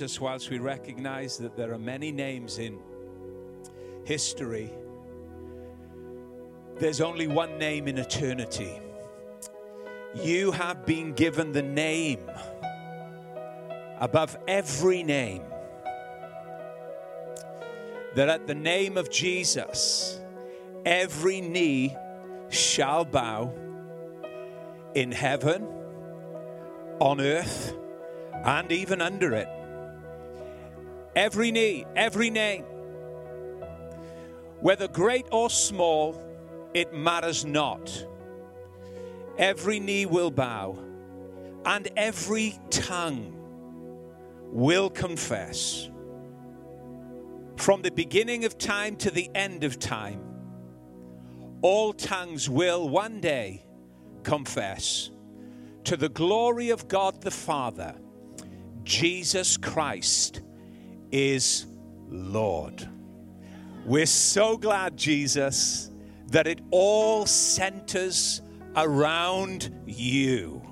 Jesus, whilst we recognize that there are many names in history, there's only one name in eternity. You have been given the name above every name. That at the name of Jesus, every knee shall bow in heaven, on earth, and even under it. Every knee, every name, whether great or small, it matters not. Every knee will bow, and every tongue will confess. From the beginning of time to the end of time, all tongues will one day confess to the glory of God the Father, Jesus Christ is Lord. We're so glad, Jesus, that it all centers around you.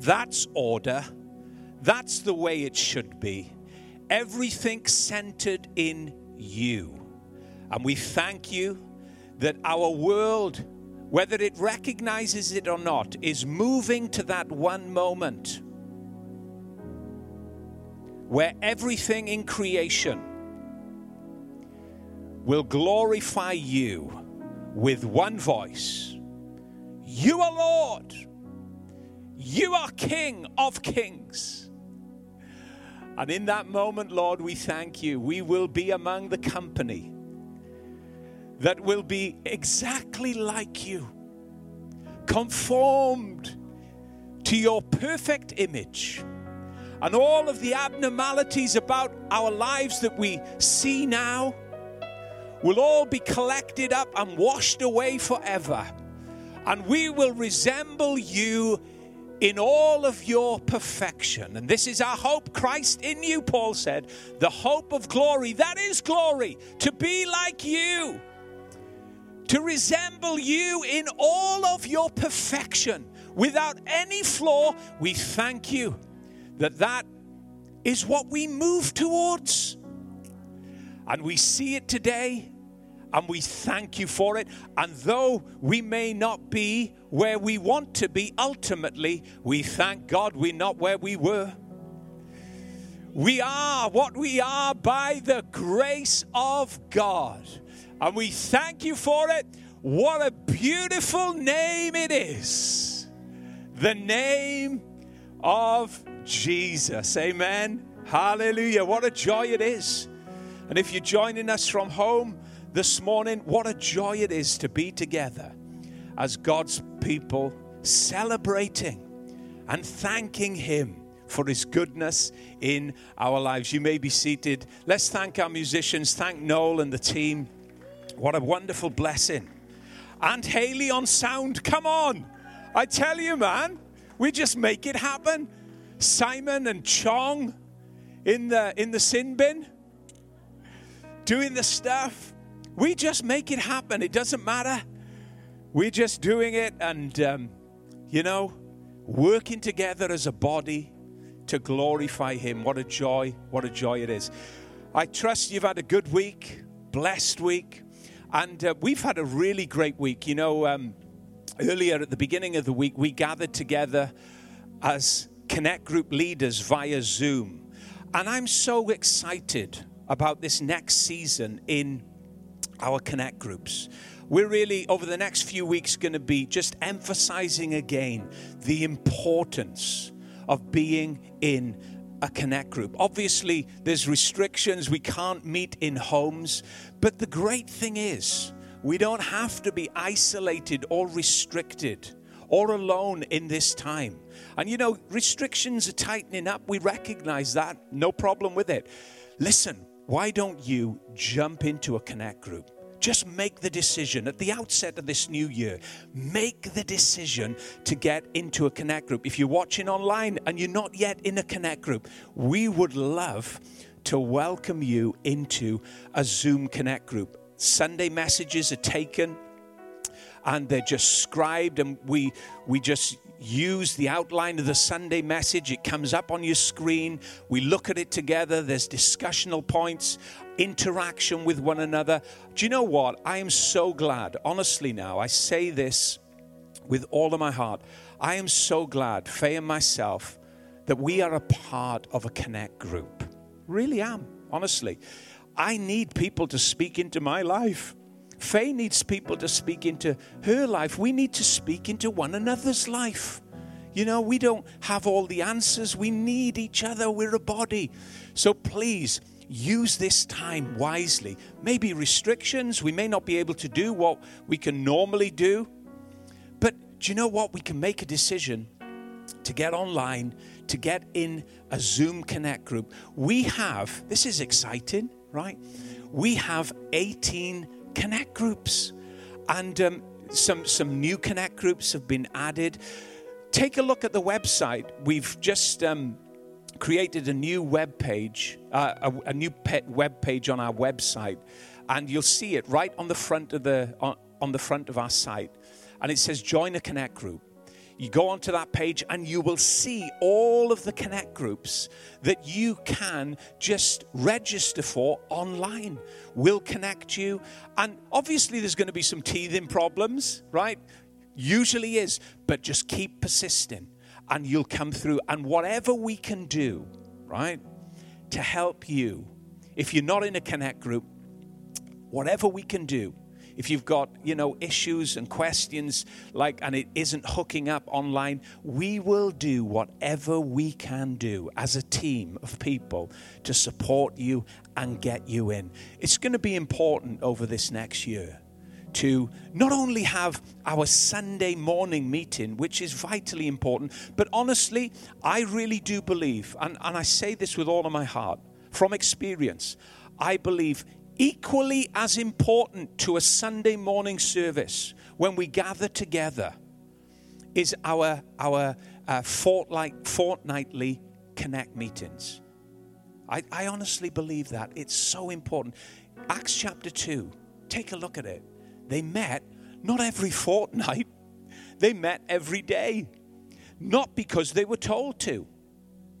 That's order. That's the way it should be. Everything centered in you. And we thank you that our world, whether it recognizes it or not, is moving to that one moment where everything in creation will glorify you with one voice. You are Lord. You are King of kings. And in that moment, Lord, we thank you. We will be among the company that will be exactly like you, conformed to your perfect image. And all of the abnormalities about our lives that we see now will all be collected up and washed away forever. And we will resemble you in all of your perfection. And this is our hope, Christ in you, Paul said, the hope of glory. That is glory, to be like you to resemble you in all of your perfection without any flaw. We thank you that that is what we move towards. And we see it today and we thank you for it. And though we may not be where we want to be ultimately, we thank God we're not where we were. We are what we are by the grace of God. And we thank you for it. What a beautiful name it is. The name of Jesus. Amen. Hallelujah. What a joy it is. And if you're joining us from home this morning, what a joy it is to be together as God's people celebrating and thanking Him for His goodness in our lives. You may be seated. Let's thank our musicians. Thank Noel and the team. What a wonderful blessing. And Haley on sound, come on. I tell you, man, we just make it happen. Simon and Chong in the in the sin bin doing the stuff. We just make it happen. It doesn't matter. We're just doing it and um, you know, working together as a body to glorify him. What a joy, what a joy it is. I trust you've had a good week, blessed week. And uh, we've had a really great week. You know, um, earlier at the beginning of the week, we gathered together as Connect Group leaders via Zoom. And I'm so excited about this next season in our Connect groups. We're really, over the next few weeks, going to be just emphasizing again the importance of being in a connect group. Obviously, there's restrictions. We can't meet in homes. But the great thing is, we don't have to be isolated or restricted or alone in this time. And you know, restrictions are tightening up. We recognize that. No problem with it. Listen, why don't you jump into a connect group? Just make the decision at the outset of this new year. Make the decision to get into a connect group. If you're watching online and you're not yet in a connect group, we would love to welcome you into a Zoom connect group. Sunday messages are taken and they're just scribed and we we just use the outline of the Sunday message. It comes up on your screen. We look at it together. There's discussional points, interaction with one another. Do you know what? I am so glad, honestly, now, I say this with all of my heart. I am so glad, Faye and myself, that we are a part of a connect group. Really am, honestly. I need people to speak into my life. Faye needs people to speak into her life. We need to speak into one another's life. You know, we don't have all the answers. We need each other. We're a body. So please use this time wisely. Maybe restrictions. We may not be able to do what we can normally do. But do you know what? We can make a decision to get online, to get in a Zoom Connect group. We have, this is exciting, right? We have 18 connect groups. And um, some, some new connect groups have been added. Take a look at the website. We've just um, created a new web page, uh, a, a, new pet web page on our website, and you'll see it right on the front of the on, on the front of our site, and it says "Join a Connect group." You go onto that page and you will see all of the Connect groups that you can just register for online. We'll connect you. And obviously, there's going to be some teething problems, right? Usually is, but just keep persisting and you'll come through. And whatever we can do, right, to help you, if you're not in a Connect group, whatever we can do if you've got, you know, issues and questions like, and it isn't hooking up online, we will do whatever we can do as a team of people to support you and get you in. It's going to be important over this next year to not only have our Sunday morning meeting, which is vitally important, but honestly, I really do believe, and, and I say this with all of my heart from experience, I believe equally as important to a Sunday morning service when we gather together is our, our uh, fortnight, fortnightly connect meetings. I, I honestly believe that. It's so important. Acts chapter 2, take a look at it. They met not every fortnight, they met every day. Not because they were told to,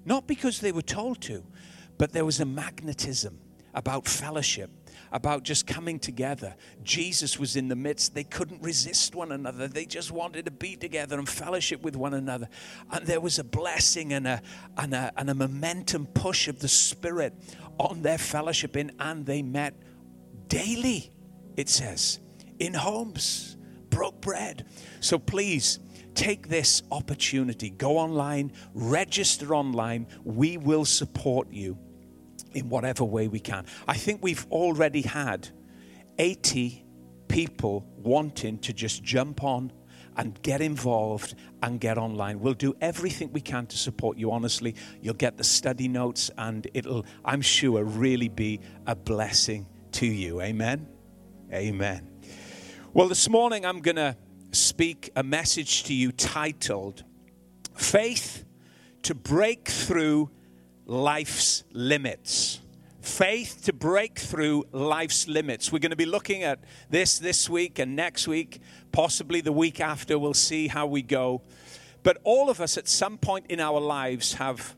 not because they were told to, but there was a magnetism about fellowship about just coming together. Jesus was in the midst. They couldn't resist one another. They just wanted to be together and fellowship with one another. And there was a blessing and a, and a, and a momentum push of the Spirit on their fellowship in, and they met daily, it says, in homes, broke bread. So please, take this opportunity. Go online, register online. We will support you in whatever way we can. I think we've already had 80 people wanting to just jump on and get involved and get online. We'll do everything we can to support you, honestly. You'll get the study notes, and it'll, I'm sure, really be a blessing to you. Amen? Amen. Well, this morning I'm going to speak a message to you titled Faith to Break Through life's limits. Faith to break through life's limits. We're going to be looking at this this week and next week, possibly the week after. We'll see how we go. But all of us at some point in our lives have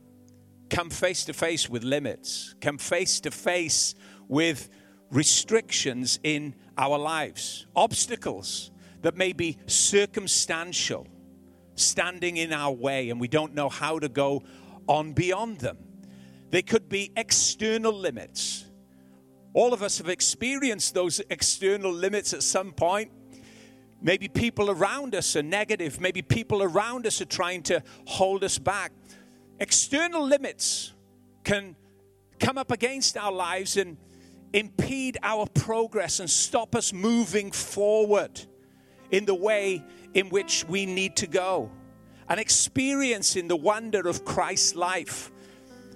come face to face with limits, come face to face with restrictions in our lives, obstacles that may be circumstantial, standing in our way, and we don't know how to go on beyond them. They could be external limits. All of us have experienced those external limits at some point. Maybe people around us are negative. Maybe people around us are trying to hold us back. External limits can come up against our lives and impede our progress and stop us moving forward in the way in which we need to go and experiencing the wonder of Christ's life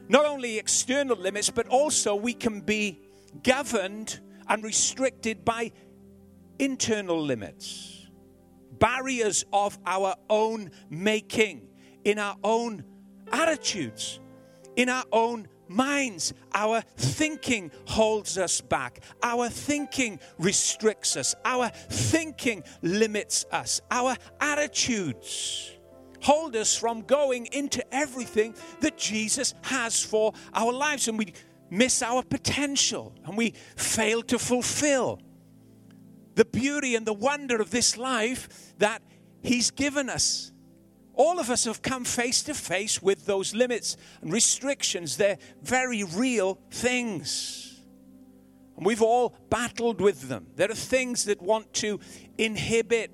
not only external limits, but also we can be governed and restricted by internal limits, barriers of our own making, in our own attitudes, in our own minds. Our thinking holds us back. Our thinking restricts us. Our thinking limits us. Our attitudes hold us from going into everything that Jesus has for our lives. And we miss our potential and we fail to fulfill the beauty and the wonder of this life that He's given us. All of us have come face to face with those limits and restrictions. They're very real things. And we've all battled with them. There are things that want to inhibit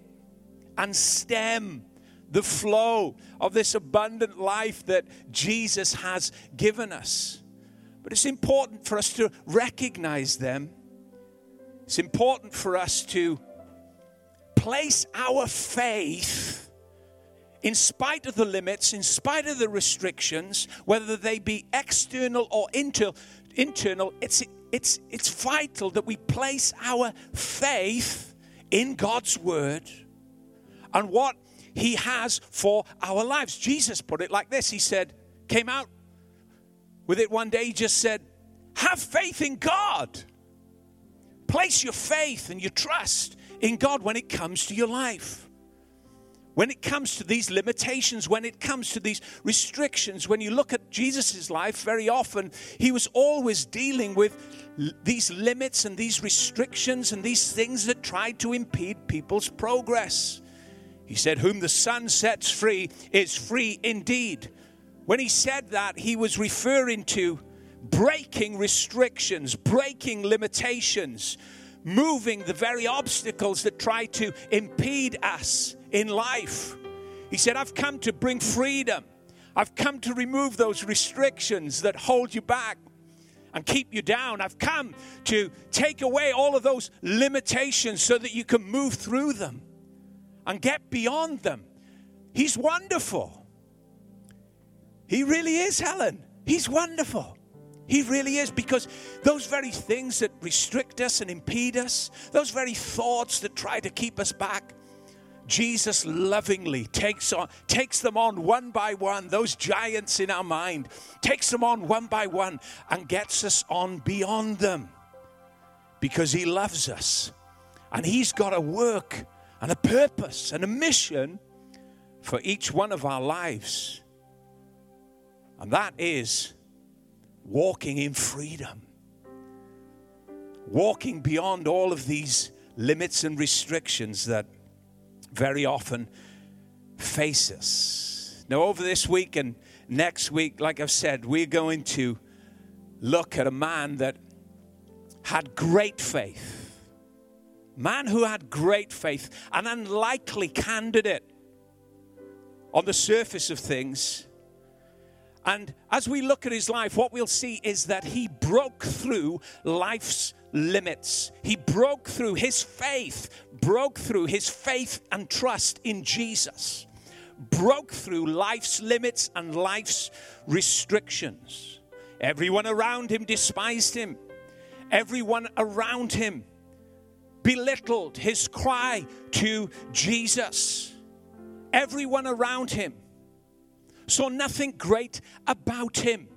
and stem the flow of this abundant life that Jesus has given us. But it's important for us to recognize them. It's important for us to place our faith in spite of the limits, in spite of the restrictions, whether they be external or inter- internal, it's, it's, it's vital that we place our faith in God's word and what He has for our lives. Jesus put it like this He said, came out with it one day, He just said, Have faith in God. Place your faith and your trust in God when it comes to your life. When it comes to these limitations, when it comes to these restrictions, when you look at Jesus' life, very often he was always dealing with these limits and these restrictions and these things that tried to impede people's progress. He said, Whom the Son sets free is free indeed. When he said that, he was referring to breaking restrictions, breaking limitations, moving the very obstacles that try to impede us in life. He said, I've come to bring freedom. I've come to remove those restrictions that hold you back and keep you down. I've come to take away all of those limitations so that you can move through them and get beyond them. He's wonderful. He really is, Helen. He's wonderful. He really is because those very things that restrict us and impede us, those very thoughts that try to keep us back, Jesus lovingly takes on takes them on one by one, those giants in our mind, takes them on one by one and gets us on beyond them. Because he loves us. And he's got a work and a purpose and a mission for each one of our lives. And that is walking in freedom, walking beyond all of these limits and restrictions that very often face us. Now, over this week and next week, like I've said, we're going to look at a man that had great faith. Man who had great faith, an unlikely candidate on the surface of things and as we look at his life, what we'll see is that he broke through life's limits. He broke through his faith, broke through his faith and trust in Jesus, broke through life's limits and life's restrictions. Everyone around him despised him, everyone around him belittled his cry to Jesus. Everyone around him saw nothing great about him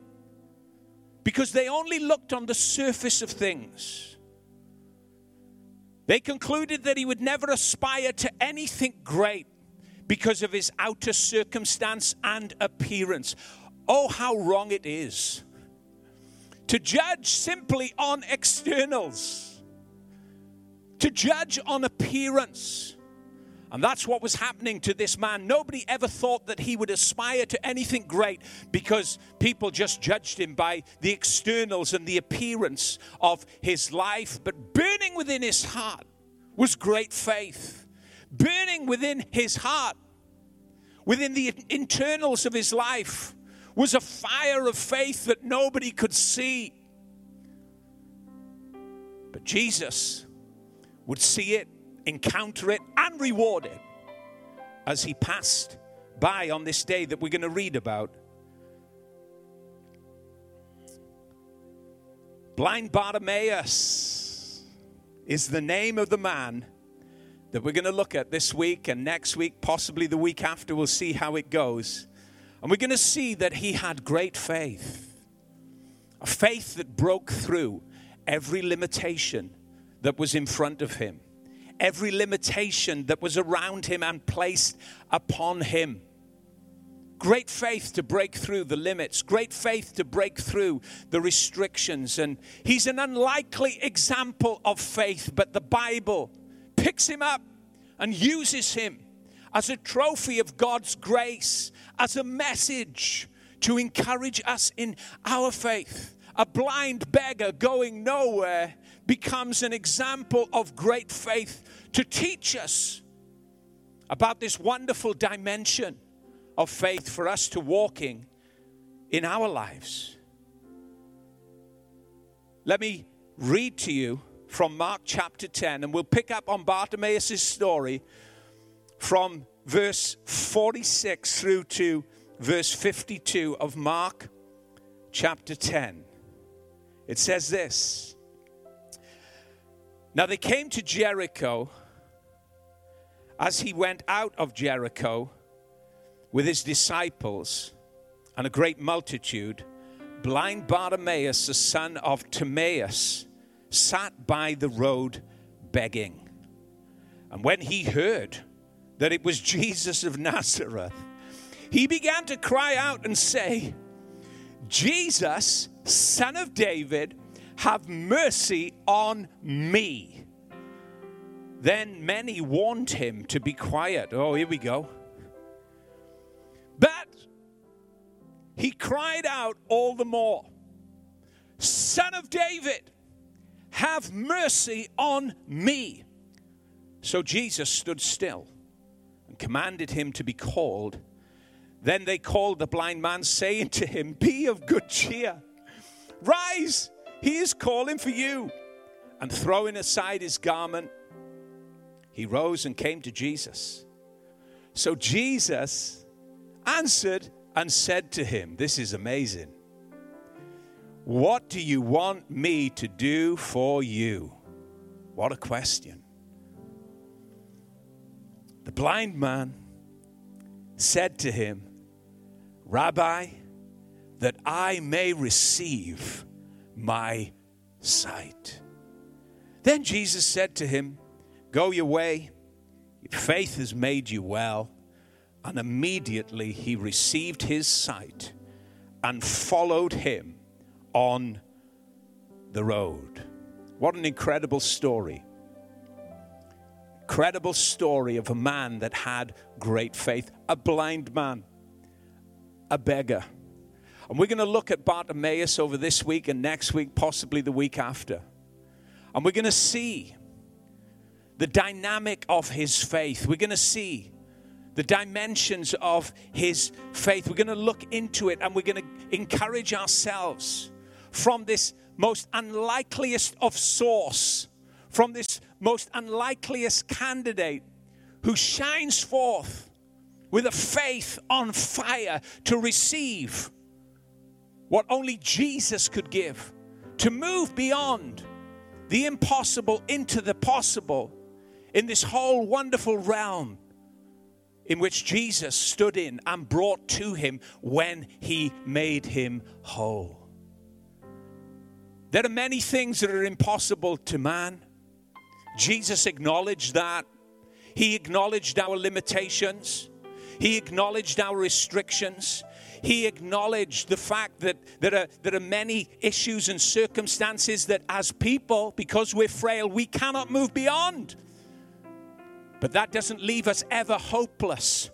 because they only looked on the surface of things. They concluded that he would never aspire to anything great because of his outer circumstance and appearance. Oh, how wrong it is to judge simply on externals, to judge on appearance. And that's what was happening to this man. Nobody ever thought that he would aspire to anything great because people just judged him by the externals and the appearance of his life. But burning within his heart was great faith. Burning within his heart, within the internals of his life, was a fire of faith that nobody could see. But Jesus would see it encounter it, and reward it as he passed by on this day that we're going to read about. Blind Bartimaeus is the name of the man that we're going to look at this week and next week, possibly the week after. We'll see how it goes. And we're going to see that he had great faith a faith that broke through every limitation that was in front of him every limitation that was around him and placed upon him. Great faith to break through the limits, great faith to break through the restrictions. And he's an unlikely example of faith, but the Bible picks him up and uses him as a trophy of God's grace, as a message to encourage us in our faith. A blind beggar going nowhere becomes an example of great faith to teach us about this wonderful dimension of faith for us to walking in our lives. Let me read to you from Mark chapter 10, and we'll pick up on Bartimaeus' story from verse 46 through to verse 52 of Mark chapter 10. It says this Now they came to Jericho. As he went out of Jericho, with his disciples and a great multitude, blind Bartimaeus, the son of Timaeus, sat by the road begging. And when he heard that it was Jesus of Nazareth, he began to cry out and say, Jesus, son of David, have mercy on me. Then many warned him to be quiet. Oh, here we go. But he cried out all the more, Son of David, have mercy on me. So Jesus stood still and commanded him to be called. Then they called the blind man, saying to him, Be of good cheer, rise, he is calling for you. And throwing aside his garment, he rose and came to Jesus. So Jesus answered and said to him, This is amazing. What do you want me to do for you? What a question. The blind man said to him, Rabbi, that I may receive my sight. Then Jesus said to him, Go your way, your faith has made you well. And immediately he received his sight and followed him on the road. What an incredible story! Incredible story of a man that had great faith, a blind man, a beggar. And we're going to look at Bartimaeus over this week and next week, possibly the week after. And we're going to see the dynamic of his faith. We're going to see the dimensions of his faith. We're going to look into it and we're going to encourage ourselves from this most unlikeliest of source, from this most unlikeliest candidate who shines forth with a faith on fire to receive what only Jesus could give, to move beyond the impossible into the possible in this whole wonderful realm in which Jesus stood in and brought to him when he made him whole. There are many things that are impossible to man. Jesus acknowledged that. He acknowledged our limitations. He acknowledged our restrictions. He acknowledged the fact that there are, there are many issues and circumstances that, as people, because we're frail, we cannot move beyond. But that doesn't leave us ever hopeless,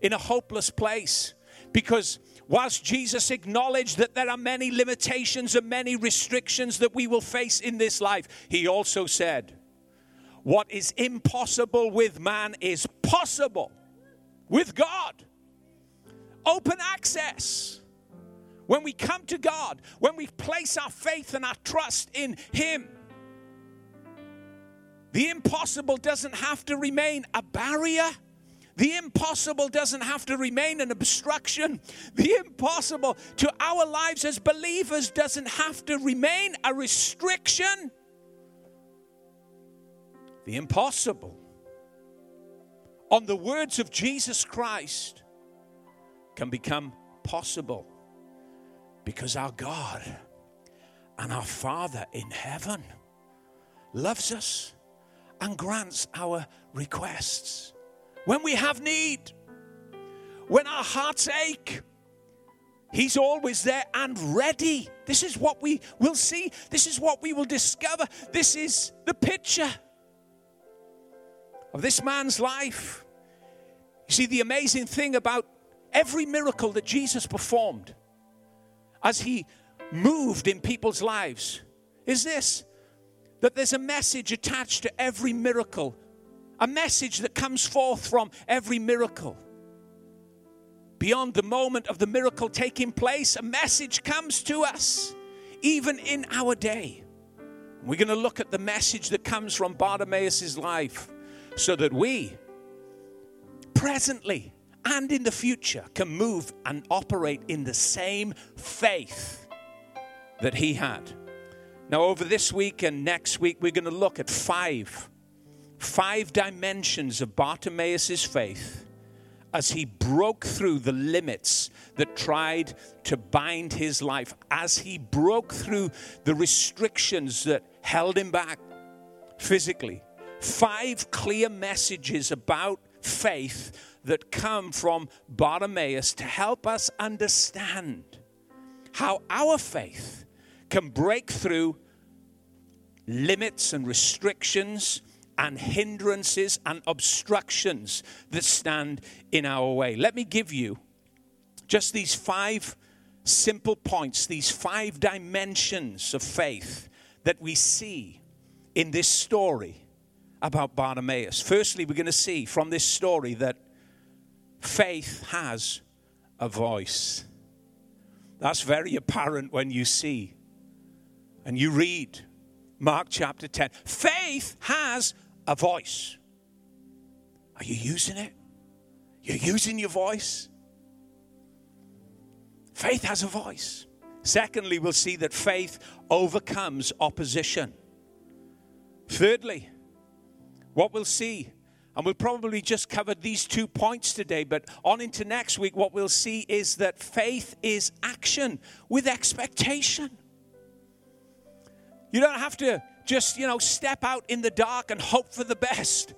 in a hopeless place. Because whilst Jesus acknowledged that there are many limitations and many restrictions that we will face in this life, he also said, What is impossible with man is possible with God. Open access. When we come to God, when we place our faith and our trust in Him, the impossible doesn't have to remain a barrier. The impossible doesn't have to remain an obstruction. The impossible to our lives as believers doesn't have to remain a restriction. The impossible, on the words of Jesus Christ, can become possible because our God and our Father in heaven loves us and grants our requests. When we have need, when our hearts ache. He's always there and ready. This is what we will see. This is what we will discover. This is the picture of this man's life. You see, the amazing thing about every miracle that Jesus performed as he moved in people's lives is this that there's a message attached to every miracle, a message that comes forth from every miracle beyond the moment of the miracle taking place, a message comes to us, even in our day. We're going to look at the message that comes from Bartimaeus' life so that we, presently and in the future, can move and operate in the same faith that he had. Now, over this week and next week, we're going to look at five, five dimensions of Bartimaeus' faith as he broke through the limits that tried to bind his life, as he broke through the restrictions that held him back physically. Five clear messages about faith that come from Bartimaeus to help us understand how our faith can break through limits and restrictions and hindrances and obstructions that stand in our way. Let me give you just these five simple points, these five dimensions of faith that we see in this story about Bartimaeus. Firstly, we're going to see from this story that faith has a voice. That's very apparent when you see and you read Mark chapter 10. Faith has a voice. Are you using it? You're using your voice? Faith has a voice. Secondly, we'll see that faith overcomes opposition. Thirdly, what we'll see, and we'll probably just cover these two points today, but on into next week, what we'll see is that faith is action with expectation. You don't have to just, you know, step out in the dark and hope for the best.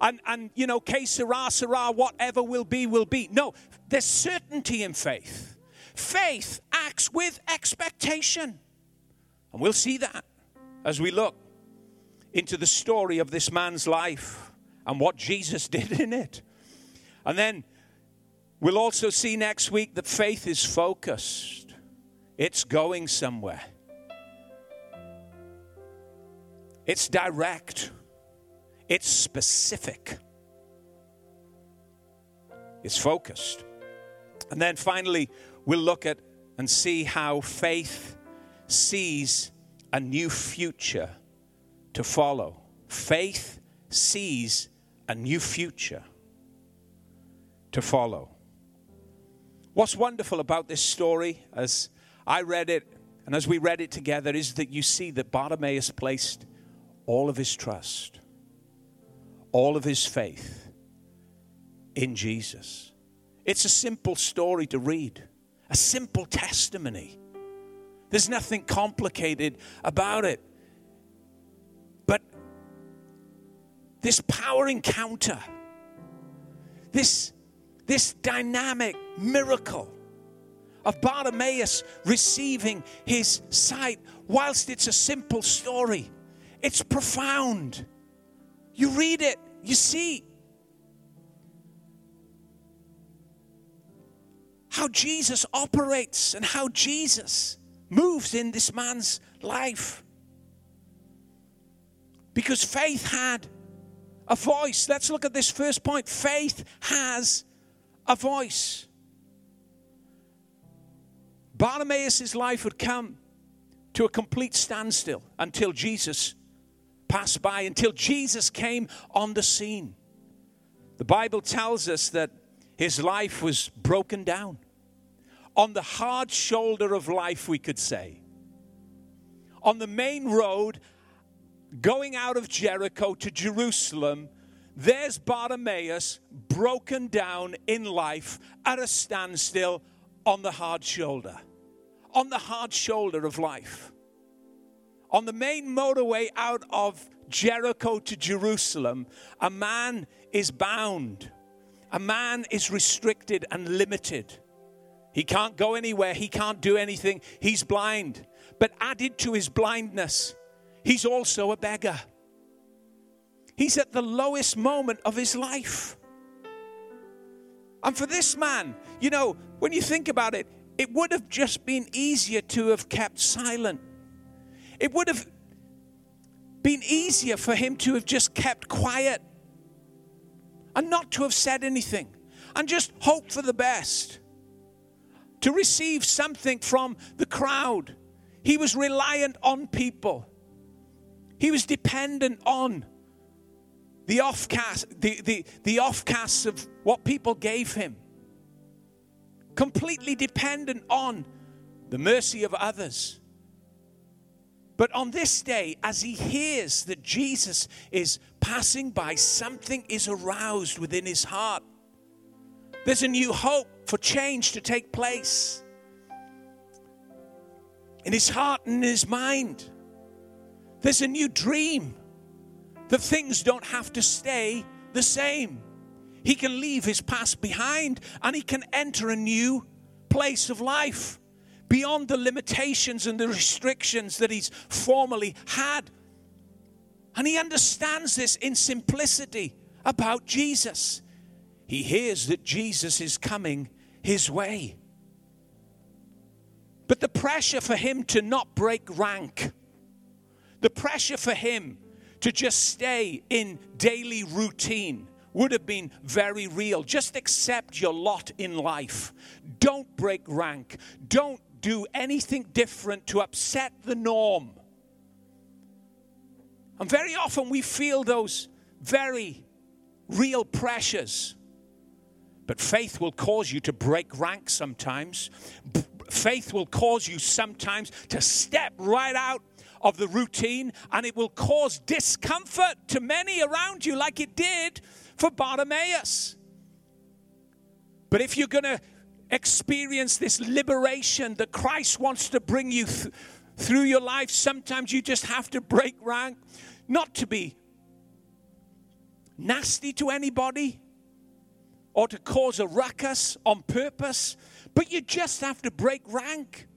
And, and you know, que sera, sera, whatever will be, will be. No, there's certainty in faith. Faith acts with expectation. And we'll see that as we look into the story of this man's life and what Jesus did in it. And then we'll also see next week that faith is focused, it's going somewhere. It's direct, it's specific, it's focused. And then finally, we'll look at and see how faith sees a new future to follow. Faith sees a new future to follow. What's wonderful about this story, as I read it and as we read it together, is that you see that Bartimaeus placed all of his trust, all of his faith in Jesus. It's a simple story to read, a simple testimony. There's nothing complicated about it. This power encounter, this, this dynamic miracle of Bartimaeus receiving his sight, whilst it's a simple story, it's profound. You read it, you see how Jesus operates and how Jesus moves in this man's life. Because faith had a voice. Let's look at this first point. Faith has a voice. Bartimaeus' life would come to a complete standstill until Jesus passed by until Jesus came on the scene. The Bible tells us that his life was broken down on the hard shoulder of life, we could say. On the main road going out of Jericho to Jerusalem, there's Bartimaeus broken down in life at a standstill on the hard shoulder. On the hard shoulder of life on the main motorway out of Jericho to Jerusalem, a man is bound a man is restricted and limited. He can't go anywhere, he can't do anything, he's blind. But added to his blindness, he's also a beggar. He's at the lowest moment of his life. And for this man, you know, when you think about it, it would have just been easier to have kept silent. It would have been easier for him to have just kept quiet and not to have said anything and just hope for the best, to receive something from the crowd. He was reliant on people, he was dependent on the offcast, the, the, the offcasts of what people gave him. Completely dependent on the mercy of others. But on this day, as he hears that Jesus is passing by, something is aroused within his heart. There's a new hope for change to take place in his heart and in his mind. There's a new dream that things don't have to stay the same. He can leave his past behind and he can enter a new place of life beyond the limitations and the restrictions that he's formerly had. And he understands this in simplicity about Jesus. He hears that Jesus is coming his way. But the pressure for him to not break rank, the pressure for him to just stay in daily routine would have been very real. Just accept your lot in life. Don't break rank. Don't do anything different to upset the norm. And very often we feel those very real pressures. But faith will cause you to break rank sometimes. Faith will cause you sometimes to step right out of the routine and it will cause discomfort to many around you, like it did for Bartimaeus. But if you're going to experience this liberation that Christ wants to bring you th- through your life, sometimes you just have to break rank, not to be nasty to anybody or to cause a ruckus on purpose, but you just have to break rank.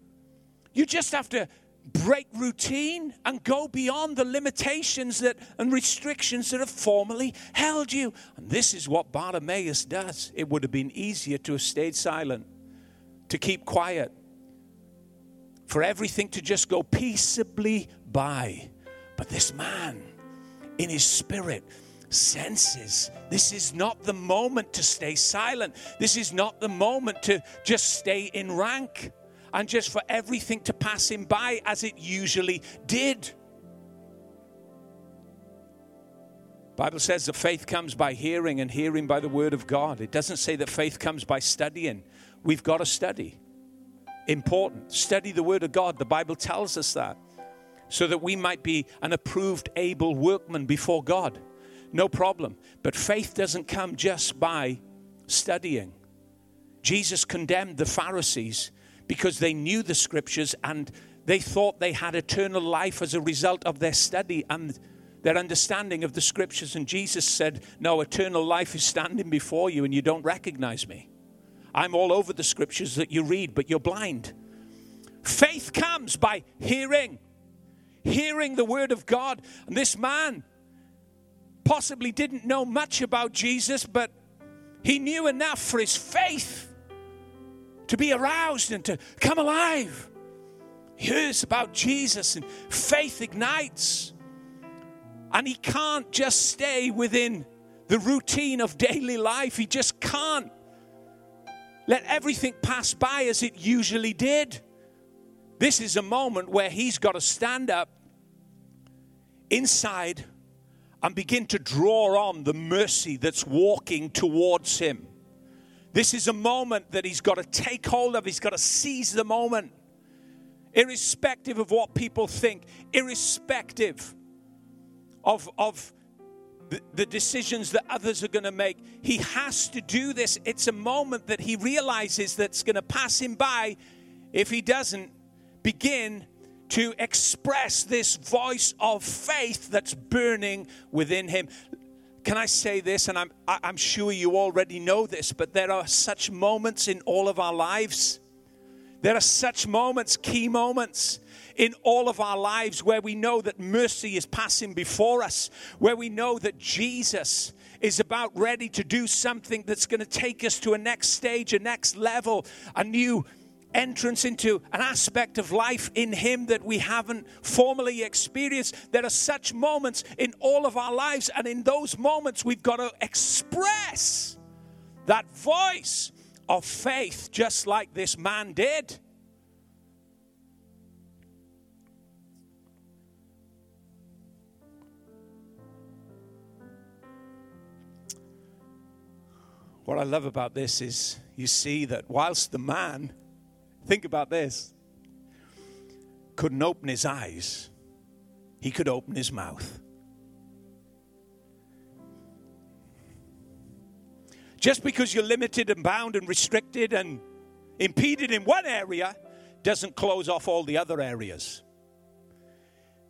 You just have to break routine and go beyond the limitations that and restrictions that have formerly held you. And this is what Bartimaeus does. It would have been easier to have stayed silent, to keep quiet, for everything to just go peaceably by. But this man, in his spirit, senses this is not the moment to stay silent. This is not the moment to just stay in rank and just for everything to pass him by as it usually did. Bible says that faith comes by hearing and hearing by the word of God. It doesn't say that faith comes by studying. We've got to study. Important. Study the word of God. The Bible tells us that. So that we might be an approved, able workman before God. No problem. But faith doesn't come just by studying. Jesus condemned the Pharisees because they knew the scriptures and they thought they had eternal life as a result of their study and their understanding of the scriptures. And Jesus said, No, eternal life is standing before you and you don't recognize me. I'm all over the scriptures that you read, but you're blind. Faith comes by hearing, hearing the word of God. And this man possibly didn't know much about Jesus, but he knew enough for his faith to be aroused and to come alive. He hears about Jesus and faith ignites. And he can't just stay within the routine of daily life. He just can't let everything pass by as it usually did. This is a moment where he's got to stand up inside and begin to draw on the mercy that's walking towards him. This is a moment that he's got to take hold of, he's got to seize the moment, irrespective of what people think, irrespective of, of the, the decisions that others are going to make. He has to do this. It's a moment that he realizes that's going to pass him by if he doesn't begin to express this voice of faith that's burning within him. Can I say this? And I'm, I'm sure you already know this, but there are such moments in all of our lives. There are such moments, key moments in all of our lives where we know that mercy is passing before us, where we know that Jesus is about ready to do something that's going to take us to a next stage, a next level, a new entrance into an aspect of life in Him that we haven't formerly experienced. There are such moments in all of our lives, and in those moments, we've got to express that voice of faith, just like this man did. What I love about this is you see that whilst the man Think about this. Couldn't open his eyes, he could open his mouth. Just because you're limited and bound and restricted and impeded in one area doesn't close off all the other areas.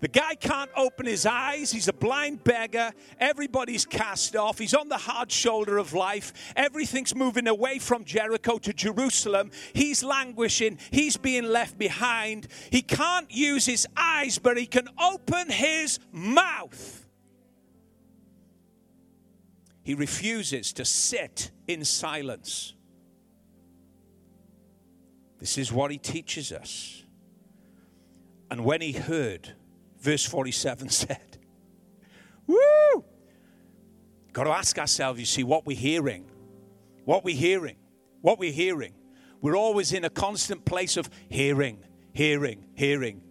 The guy can't open his eyes. He's a blind beggar. Everybody's cast off. He's on the hard shoulder of life. Everything's moving away from Jericho to Jerusalem. He's languishing. He's being left behind. He can't use his eyes, but he can open his mouth. He refuses to sit in silence. This is what he teaches us. And when he heard, verse 47 said. Woo! Got to ask ourselves, you see, what we're hearing. What we're hearing. What we're hearing. We're always in a constant place of hearing, hearing, hearing.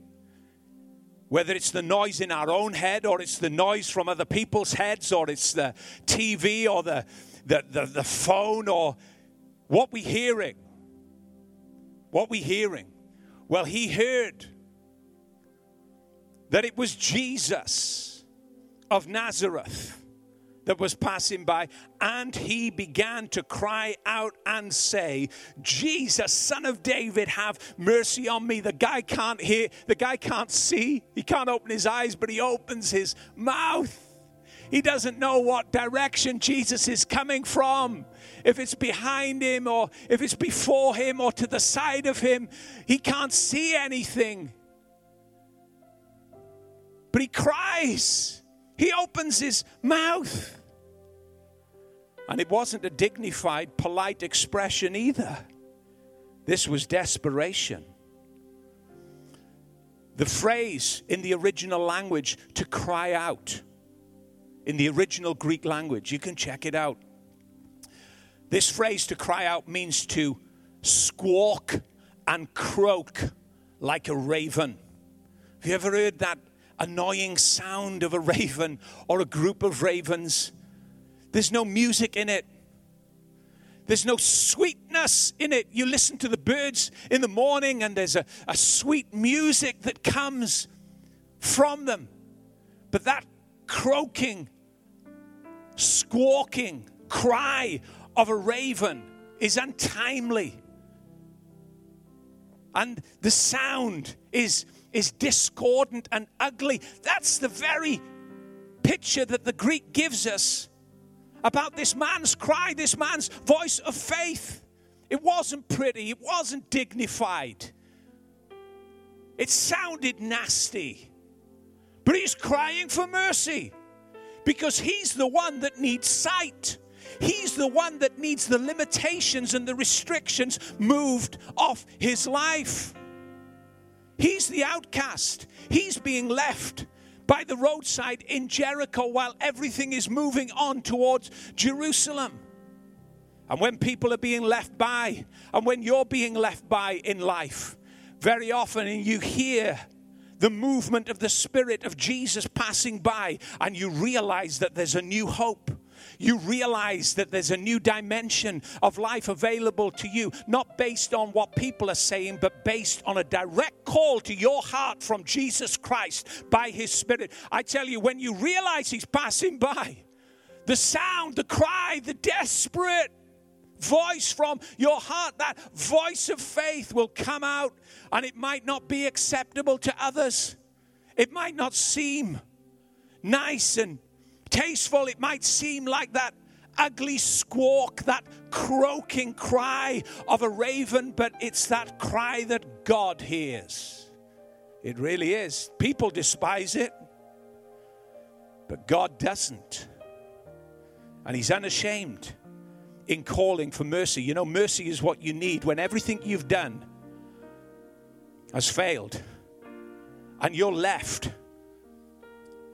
Whether it's the noise in our own head, or it's the noise from other people's heads, or it's the TV, or the, the, the, the phone, or what we're hearing. What we're hearing. Well, he heard that it was Jesus of Nazareth that was passing by, and he began to cry out and say, Jesus, son of David, have mercy on me. The guy can't hear, the guy can't see, he can't open his eyes, but he opens his mouth. He doesn't know what direction Jesus is coming from. If it's behind him or if it's before him or to the side of him, he can't see anything. But he cries, he opens his mouth. And it wasn't a dignified, polite expression either. This was desperation. The phrase in the original language to cry out, in the original Greek language, you can check it out. This phrase to cry out means to squawk and croak like a raven. Have you ever heard that annoying sound of a raven or a group of ravens. There's no music in it. There's no sweetness in it. You listen to the birds in the morning, and there's a, a sweet music that comes from them. But that croaking, squawking cry of a raven is untimely. And the sound is is discordant and ugly. That's the very picture that the Greek gives us about this man's cry, this man's voice of faith. It wasn't pretty, it wasn't dignified, it sounded nasty. But he's crying for mercy because he's the one that needs sight. He's the one that needs the limitations and the restrictions moved off his life. He's the outcast. He's being left by the roadside in Jericho while everything is moving on towards Jerusalem. And when people are being left by, and when you're being left by in life, very often and you hear the movement of the Spirit of Jesus passing by, and you realize that there's a new hope you realize that there's a new dimension of life available to you, not based on what people are saying, but based on a direct call to your heart from Jesus Christ by His Spirit. I tell you, when you realize He's passing by, the sound, the cry, the desperate voice from your heart, that voice of faith will come out, and it might not be acceptable to others. It might not seem nice and tasteful. It might seem like that ugly squawk, that croaking cry of a raven, but it's that cry that God hears. It really is. People despise it, but God doesn't. And He's unashamed in calling for mercy. You know, mercy is what you need when everything you've done has failed and you're left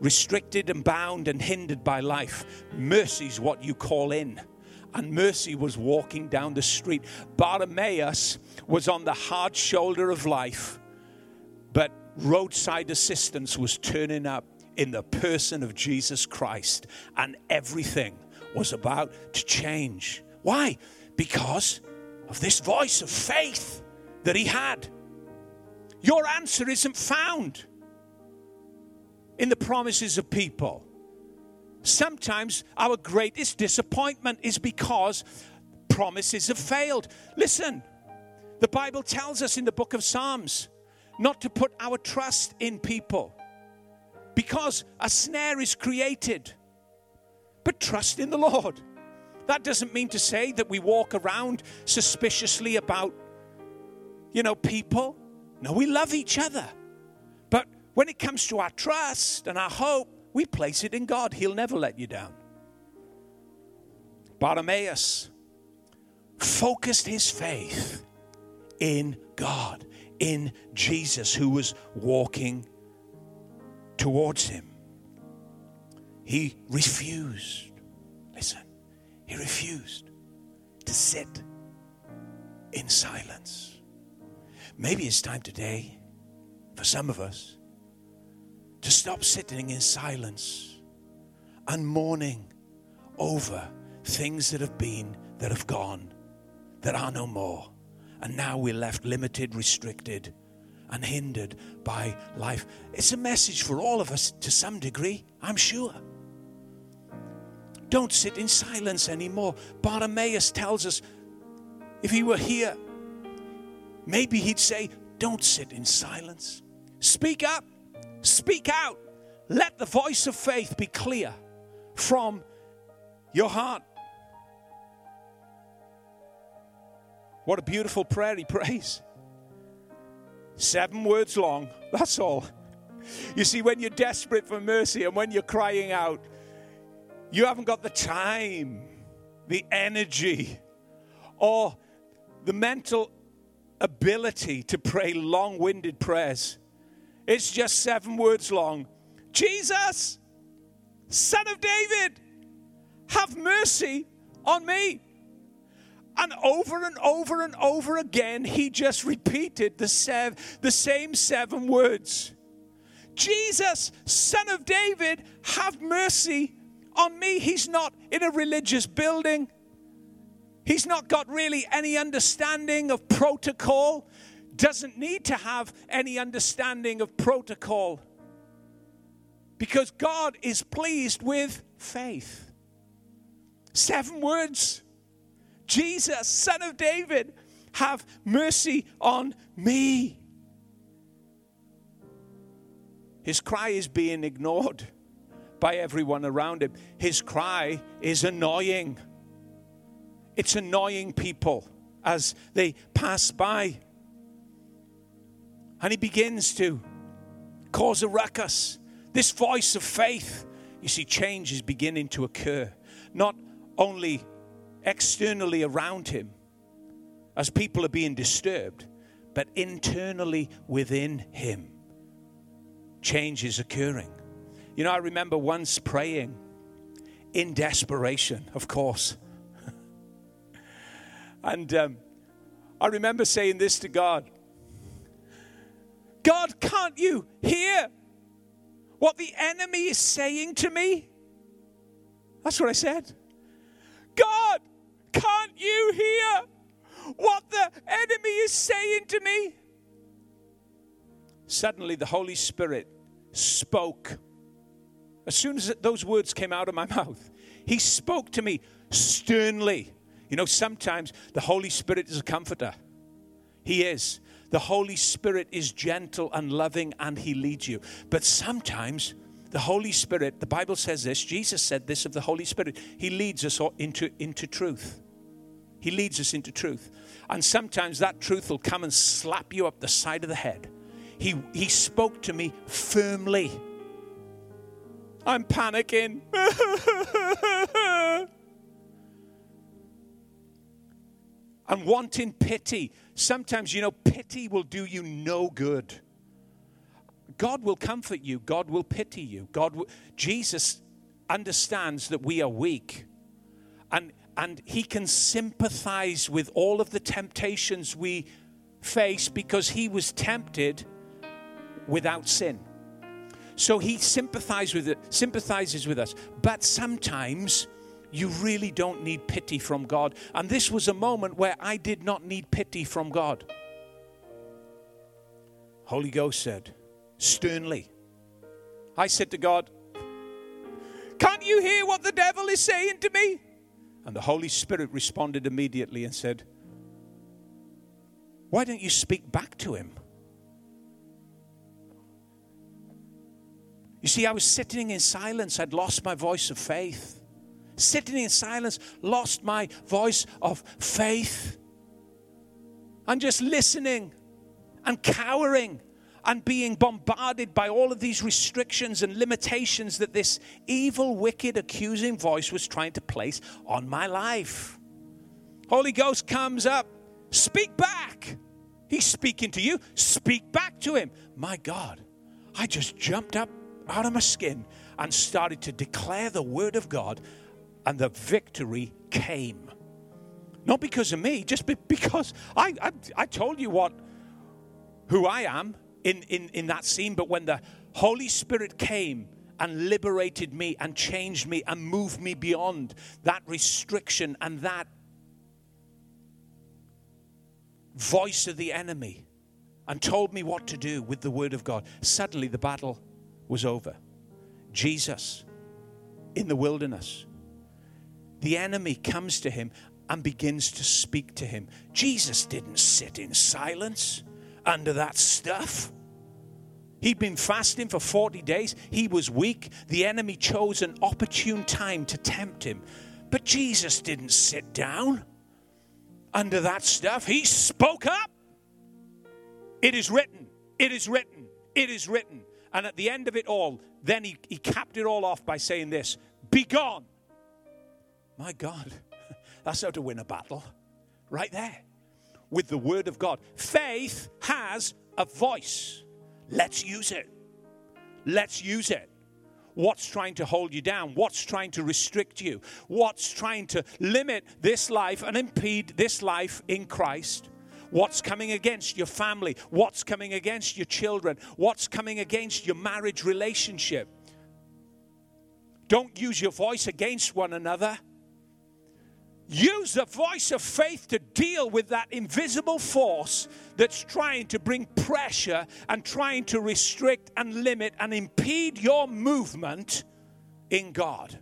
restricted and bound and hindered by life. Mercy's what you call in. And mercy was walking down the street. Bartimaeus was on the hard shoulder of life, but roadside assistance was turning up in the person of Jesus Christ, and everything was about to change. Why? Because of this voice of faith that he had. Your answer isn't found in the promises of people. Sometimes our greatest disappointment is because promises have failed. Listen, the Bible tells us in the book of Psalms not to put our trust in people because a snare is created, but trust in the Lord. That doesn't mean to say that we walk around suspiciously about, you know, people. No, we love each other. When it comes to our trust and our hope, we place it in God. He'll never let you down. Bartimaeus focused his faith in God, in Jesus, who was walking towards him. He refused. Listen, he refused to sit in silence. Maybe it's time today for some of us to stop sitting in silence and mourning over things that have been, that have gone, that are no more. And now we're left limited, restricted, and hindered by life. It's a message for all of us to some degree, I'm sure. Don't sit in silence anymore. Bartimaeus tells us if he were here, maybe he'd say, Don't sit in silence. Speak up. Speak out. Let the voice of faith be clear from your heart. What a beautiful prayer he prays. Seven words long, that's all. You see, when you're desperate for mercy and when you're crying out, you haven't got the time, the energy, or the mental ability to pray long winded prayers. It's just seven words long. Jesus, Son of David, have mercy on me. And over and over and over again, he just repeated the, sev- the same seven words Jesus, Son of David, have mercy on me. He's not in a religious building, he's not got really any understanding of protocol doesn't need to have any understanding of protocol because God is pleased with faith. Seven words Jesus, Son of David, have mercy on me. His cry is being ignored by everyone around him. His cry is annoying. It's annoying people as they pass by and he begins to cause a ruckus. This voice of faith, you see, change is beginning to occur, not only externally around him as people are being disturbed, but internally within him. Change is occurring. You know, I remember once praying in desperation, of course. and um, I remember saying this to God God, can't you hear what the enemy is saying to me? That's what I said. God, can't you hear what the enemy is saying to me? Suddenly, the Holy Spirit spoke. As soon as those words came out of my mouth, He spoke to me sternly. You know, sometimes the Holy Spirit is a comforter. He is. The Holy Spirit is gentle and loving and He leads you. But sometimes the Holy Spirit, the Bible says this, Jesus said this of the Holy Spirit. He leads us into, into truth. He leads us into truth. And sometimes that truth will come and slap you up the side of the head. He, he spoke to me firmly. I'm panicking. I'm wanting pity. Sometimes, you know, pity will do you no good. God will comfort you. God will pity you. God Jesus understands that we are weak. And, and he can sympathize with all of the temptations we face because he was tempted without sin. So he sympathizes with it, sympathizes with us. But sometimes you really don't need pity from God. And this was a moment where I did not need pity from God. Holy Ghost said, sternly. I said to God, Can't you hear what the devil is saying to me? And the Holy Spirit responded immediately and said, Why don't you speak back to him? You see, I was sitting in silence. I'd lost my voice of faith. Sitting in silence, lost my voice of faith. I'm just listening and cowering and being bombarded by all of these restrictions and limitations that this evil, wicked, accusing voice was trying to place on my life. Holy Ghost comes up, speak back. He's speaking to you, speak back to him. My God, I just jumped up out of my skin and started to declare the word of God, and the victory came. Not because of me, just because I, I, I told you what who I am in, in, in that scene, but when the Holy Spirit came and liberated me and changed me and moved me beyond that restriction and that voice of the enemy and told me what to do with the word of God, suddenly the battle was over. Jesus in the wilderness. The enemy comes to him and begins to speak to him. Jesus didn't sit in silence under that stuff. He'd been fasting for 40 days. He was weak. The enemy chose an opportune time to tempt him. But Jesus didn't sit down under that stuff. He spoke up. It is written. It is written. It is written. And at the end of it all, then he, he capped it all off by saying this Be gone. My God, that's how to win a battle. Right there with the Word of God. Faith has a voice. Let's use it. Let's use it. What's trying to hold you down? What's trying to restrict you? What's trying to limit this life and impede this life in Christ? What's coming against your family? What's coming against your children? What's coming against your marriage relationship? Don't use your voice against one another. Use the voice of faith to deal with that invisible force that's trying to bring pressure and trying to restrict and limit and impede your movement in God.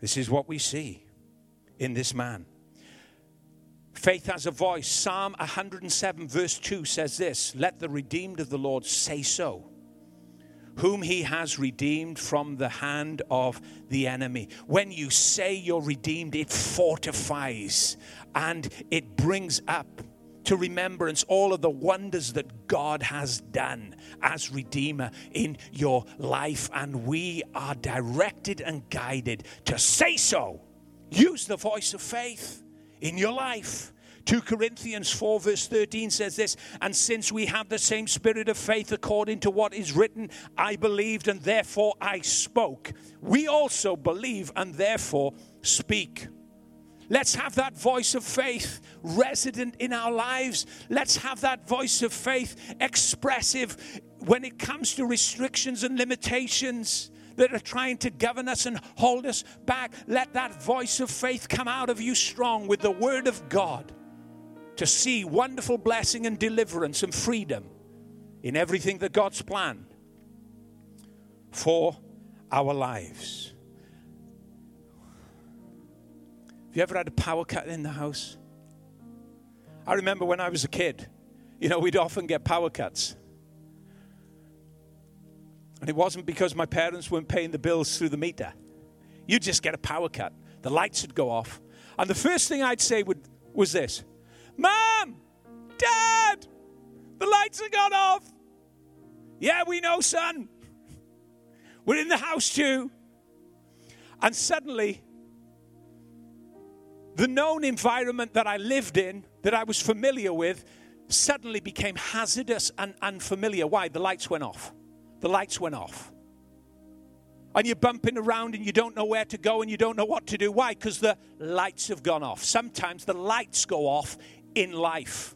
This is what we see in this man. Faith has a voice. Psalm 107, verse 2 says this Let the redeemed of the Lord say so whom he has redeemed from the hand of the enemy. When you say you're redeemed, it fortifies and it brings up to remembrance all of the wonders that God has done as Redeemer in your life. And we are directed and guided to say so. Use the voice of faith in your life 2 Corinthians 4, verse 13 says this And since we have the same spirit of faith according to what is written, I believed and therefore I spoke. We also believe and therefore speak. Let's have that voice of faith resident in our lives. Let's have that voice of faith expressive when it comes to restrictions and limitations that are trying to govern us and hold us back. Let that voice of faith come out of you strong with the word of God to see wonderful blessing and deliverance and freedom in everything that God's planned for our lives. Have you ever had a power cut in the house? I remember when I was a kid, you know, we'd often get power cuts. And it wasn't because my parents weren't paying the bills through the meter. You'd just get a power cut. The lights would go off. And the first thing I'd say would, was this Mom, Dad, the lights have gone off. Yeah, we know, son. We're in the house too. And suddenly, the known environment that I lived in, that I was familiar with, suddenly became hazardous and unfamiliar. Why? The lights went off. The lights went off. And you're bumping around and you don't know where to go and you don't know what to do. Why? Because the lights have gone off. Sometimes the lights go off in life.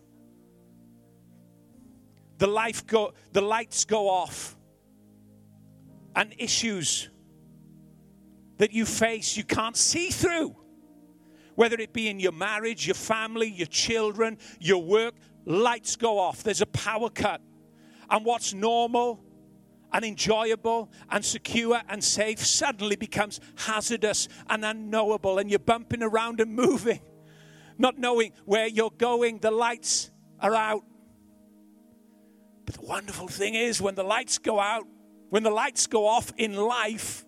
The, life go, the lights go off. And issues that you face you can't see through. Whether it be in your marriage, your family, your children, your work, lights go off. There's a power cut. And what's normal and enjoyable and secure and safe suddenly becomes hazardous and unknowable. And you're bumping around and moving, not knowing where you're going. The lights are out. But the wonderful thing is, when the lights go out, when the lights go off in life,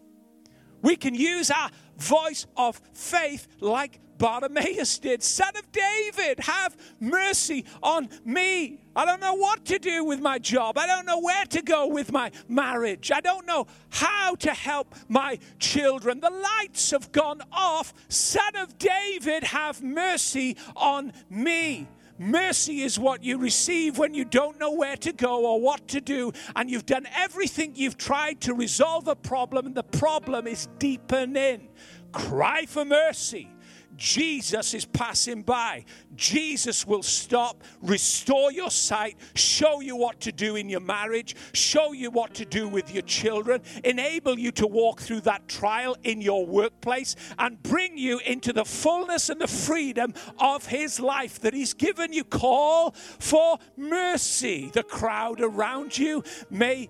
we can use our voice of faith like Bartimaeus did. Son of David, have mercy on me. I don't know what to do with my job. I don't know where to go with my marriage. I don't know how to help my children. The lights have gone off. Son of David, have mercy on me. Mercy is what you receive when you don't know where to go or what to do, and you've done everything you've tried to resolve a problem, and the problem is deepening. Cry for mercy Jesus is passing by. Jesus will stop, restore your sight, show you what to do in your marriage, show you what to do with your children, enable you to walk through that trial in your workplace, and bring you into the fullness and the freedom of His life that He's given you. Call for mercy. The crowd around you may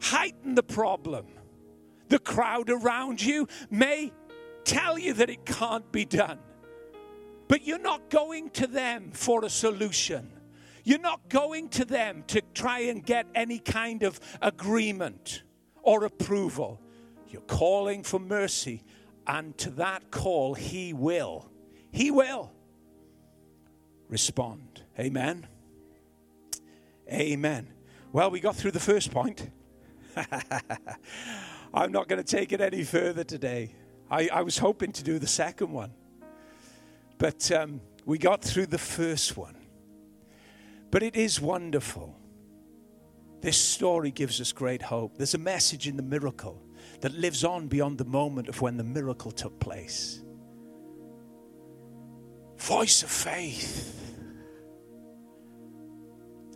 heighten the problem. The crowd around you may tell you that it can't be done. But you're not going to them for a solution. You're not going to them to try and get any kind of agreement or approval. You're calling for mercy, and to that call, He will. He will respond. Amen. Amen. Well, we got through the first point. I'm not going to take it any further today. I, I was hoping to do the second one, but um, we got through the first one. But it is wonderful. This story gives us great hope. There's a message in the miracle that lives on beyond the moment of when the miracle took place. Voice of faith.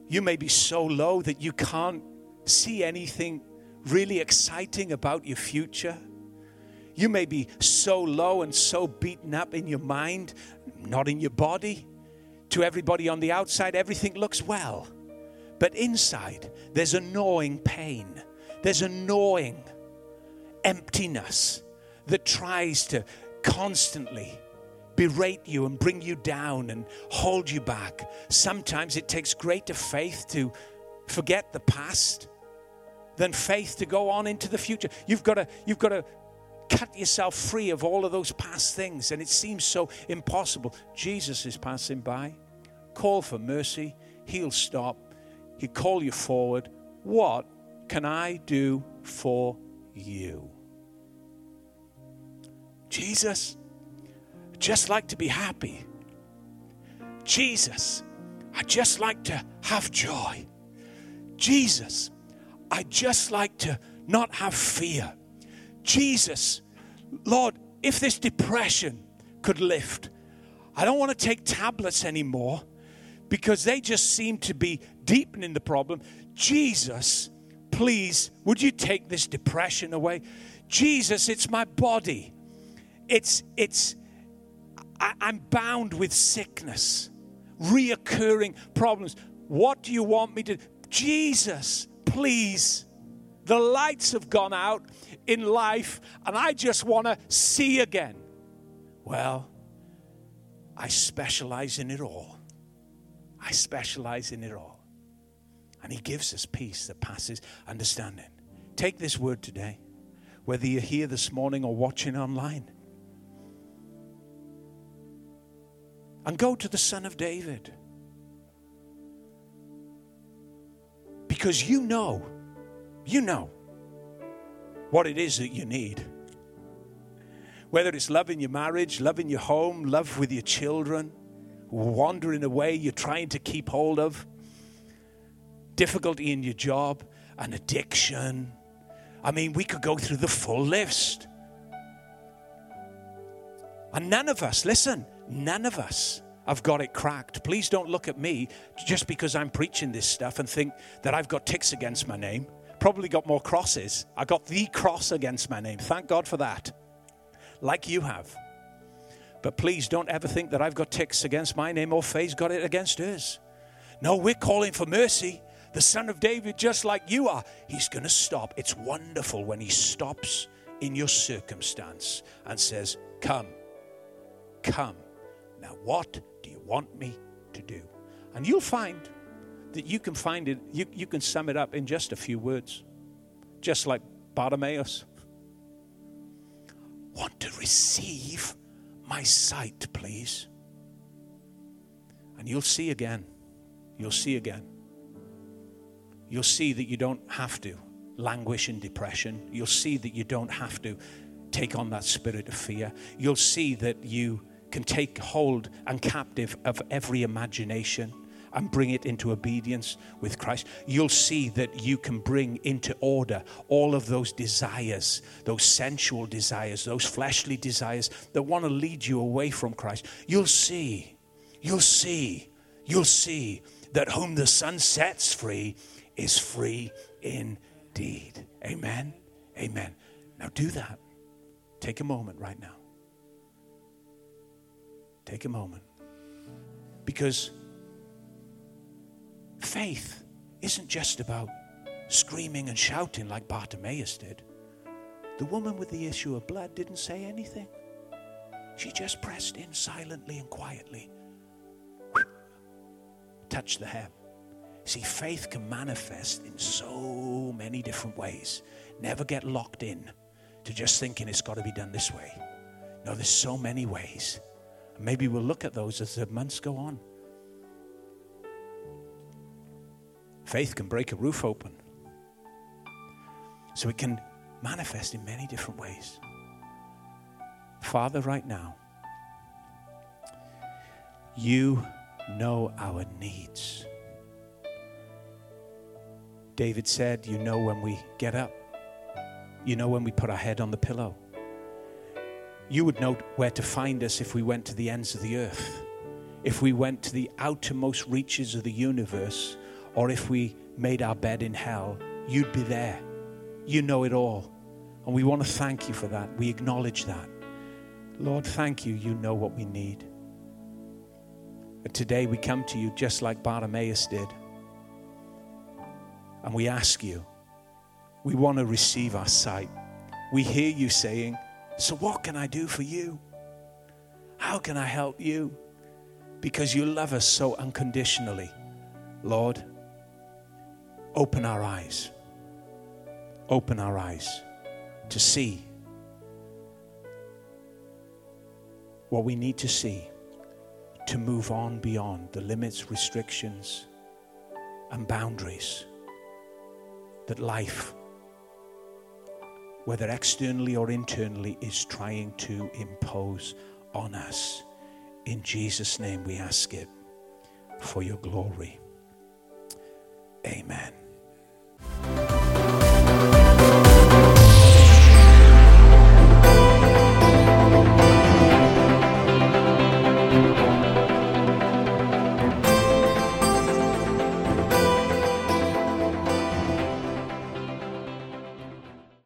You may be so low that you can't see anything really exciting about your future. You may be so low and so beaten up in your mind, not in your body. To everybody on the outside, everything looks well. But inside, there's a gnawing pain. There's a gnawing emptiness that tries to constantly berate you and bring you down and hold you back. Sometimes it takes greater faith to forget the past than faith to go on into the future. You've got to, you've got to cut yourself free of all of those past things, and it seems so impossible. Jesus is passing by. Call for mercy. He'll stop. He'll call you forward. What can I do for you? Jesus, I just like to be happy. Jesus, I just like to have joy. Jesus, I just like to not have fear. Jesus, Lord, if this depression could lift, I don't want to take tablets anymore because they just seem to be deepening the problem. Jesus, please, would you take this depression away? Jesus, it's my body. It's, it's, I, I'm bound with sickness, reoccurring problems. What do you want me to? Jesus, please. The lights have gone out in life and I just want to see again. Well, I specialize in it all. I specialize in it all. And He gives us peace that passes understanding. Take this word today, whether you're here this morning or watching online. And go to the Son of David. Because you know, you know what it is that you need. Whether it's love in your marriage, love in your home, love with your children, wandering away you're trying to keep hold of, difficulty in your job, an addiction. I mean, we could go through the full list. And none of us, listen, none of us have got it cracked. Please don't look at me just because I'm preaching this stuff and think that I've got ticks against my name. Probably got more crosses. I got the cross against my name. Thank God for that. Like you have. But please don't ever think that I've got ticks against my name or Faye's got it against hers. No, we're calling for mercy. The son of David, just like you are, he's going to stop. It's wonderful when he stops in your circumstance and says, Come, come. Now, what do you want me to do? And you'll find that you can find it, you, you can sum it up in just a few words, just like Bartimaeus. Want to receive my sight, please. And you'll see again. You'll see again. You'll see that you don't have to languish in depression. You'll see that you don't have to take on that spirit of fear. You'll see that you can take hold and captive of every imagination and bring it into obedience with Christ, you'll see that you can bring into order all of those desires, those sensual desires, those fleshly desires that want to lead you away from Christ. You'll see, you'll see, you'll see that whom the Son sets free is free indeed. Amen. Amen. Now do that. Take a moment right now. Take a moment. Because faith isn't just about screaming and shouting like Bartimaeus did. The woman with the issue of blood didn't say anything. She just pressed in silently and quietly, touched the hem. See, faith can manifest in so many different ways. Never get locked in to just thinking it's got to be done this way. No, there's so many ways. Maybe we'll look at those as the months go on. Faith can break a roof open. So it can manifest in many different ways. Father, right now, you know our needs. David said, You know when we get up, you know when we put our head on the pillow. You would know where to find us if we went to the ends of the earth, if we went to the outermost reaches of the universe, or if we made our bed in hell. You'd be there. You know it all. And we want to thank you for that. We acknowledge that. Lord, thank you. You know what we need. But today we come to you just like Bartimaeus did. And we ask you, we want to receive our sight. We hear you saying, so, what can I do for you? How can I help you? Because you love us so unconditionally. Lord, open our eyes. Open our eyes to see what we need to see to move on beyond the limits, restrictions, and boundaries that life whether externally or internally, is trying to impose on us. In Jesus' name we ask it for your glory. Amen. Thank you.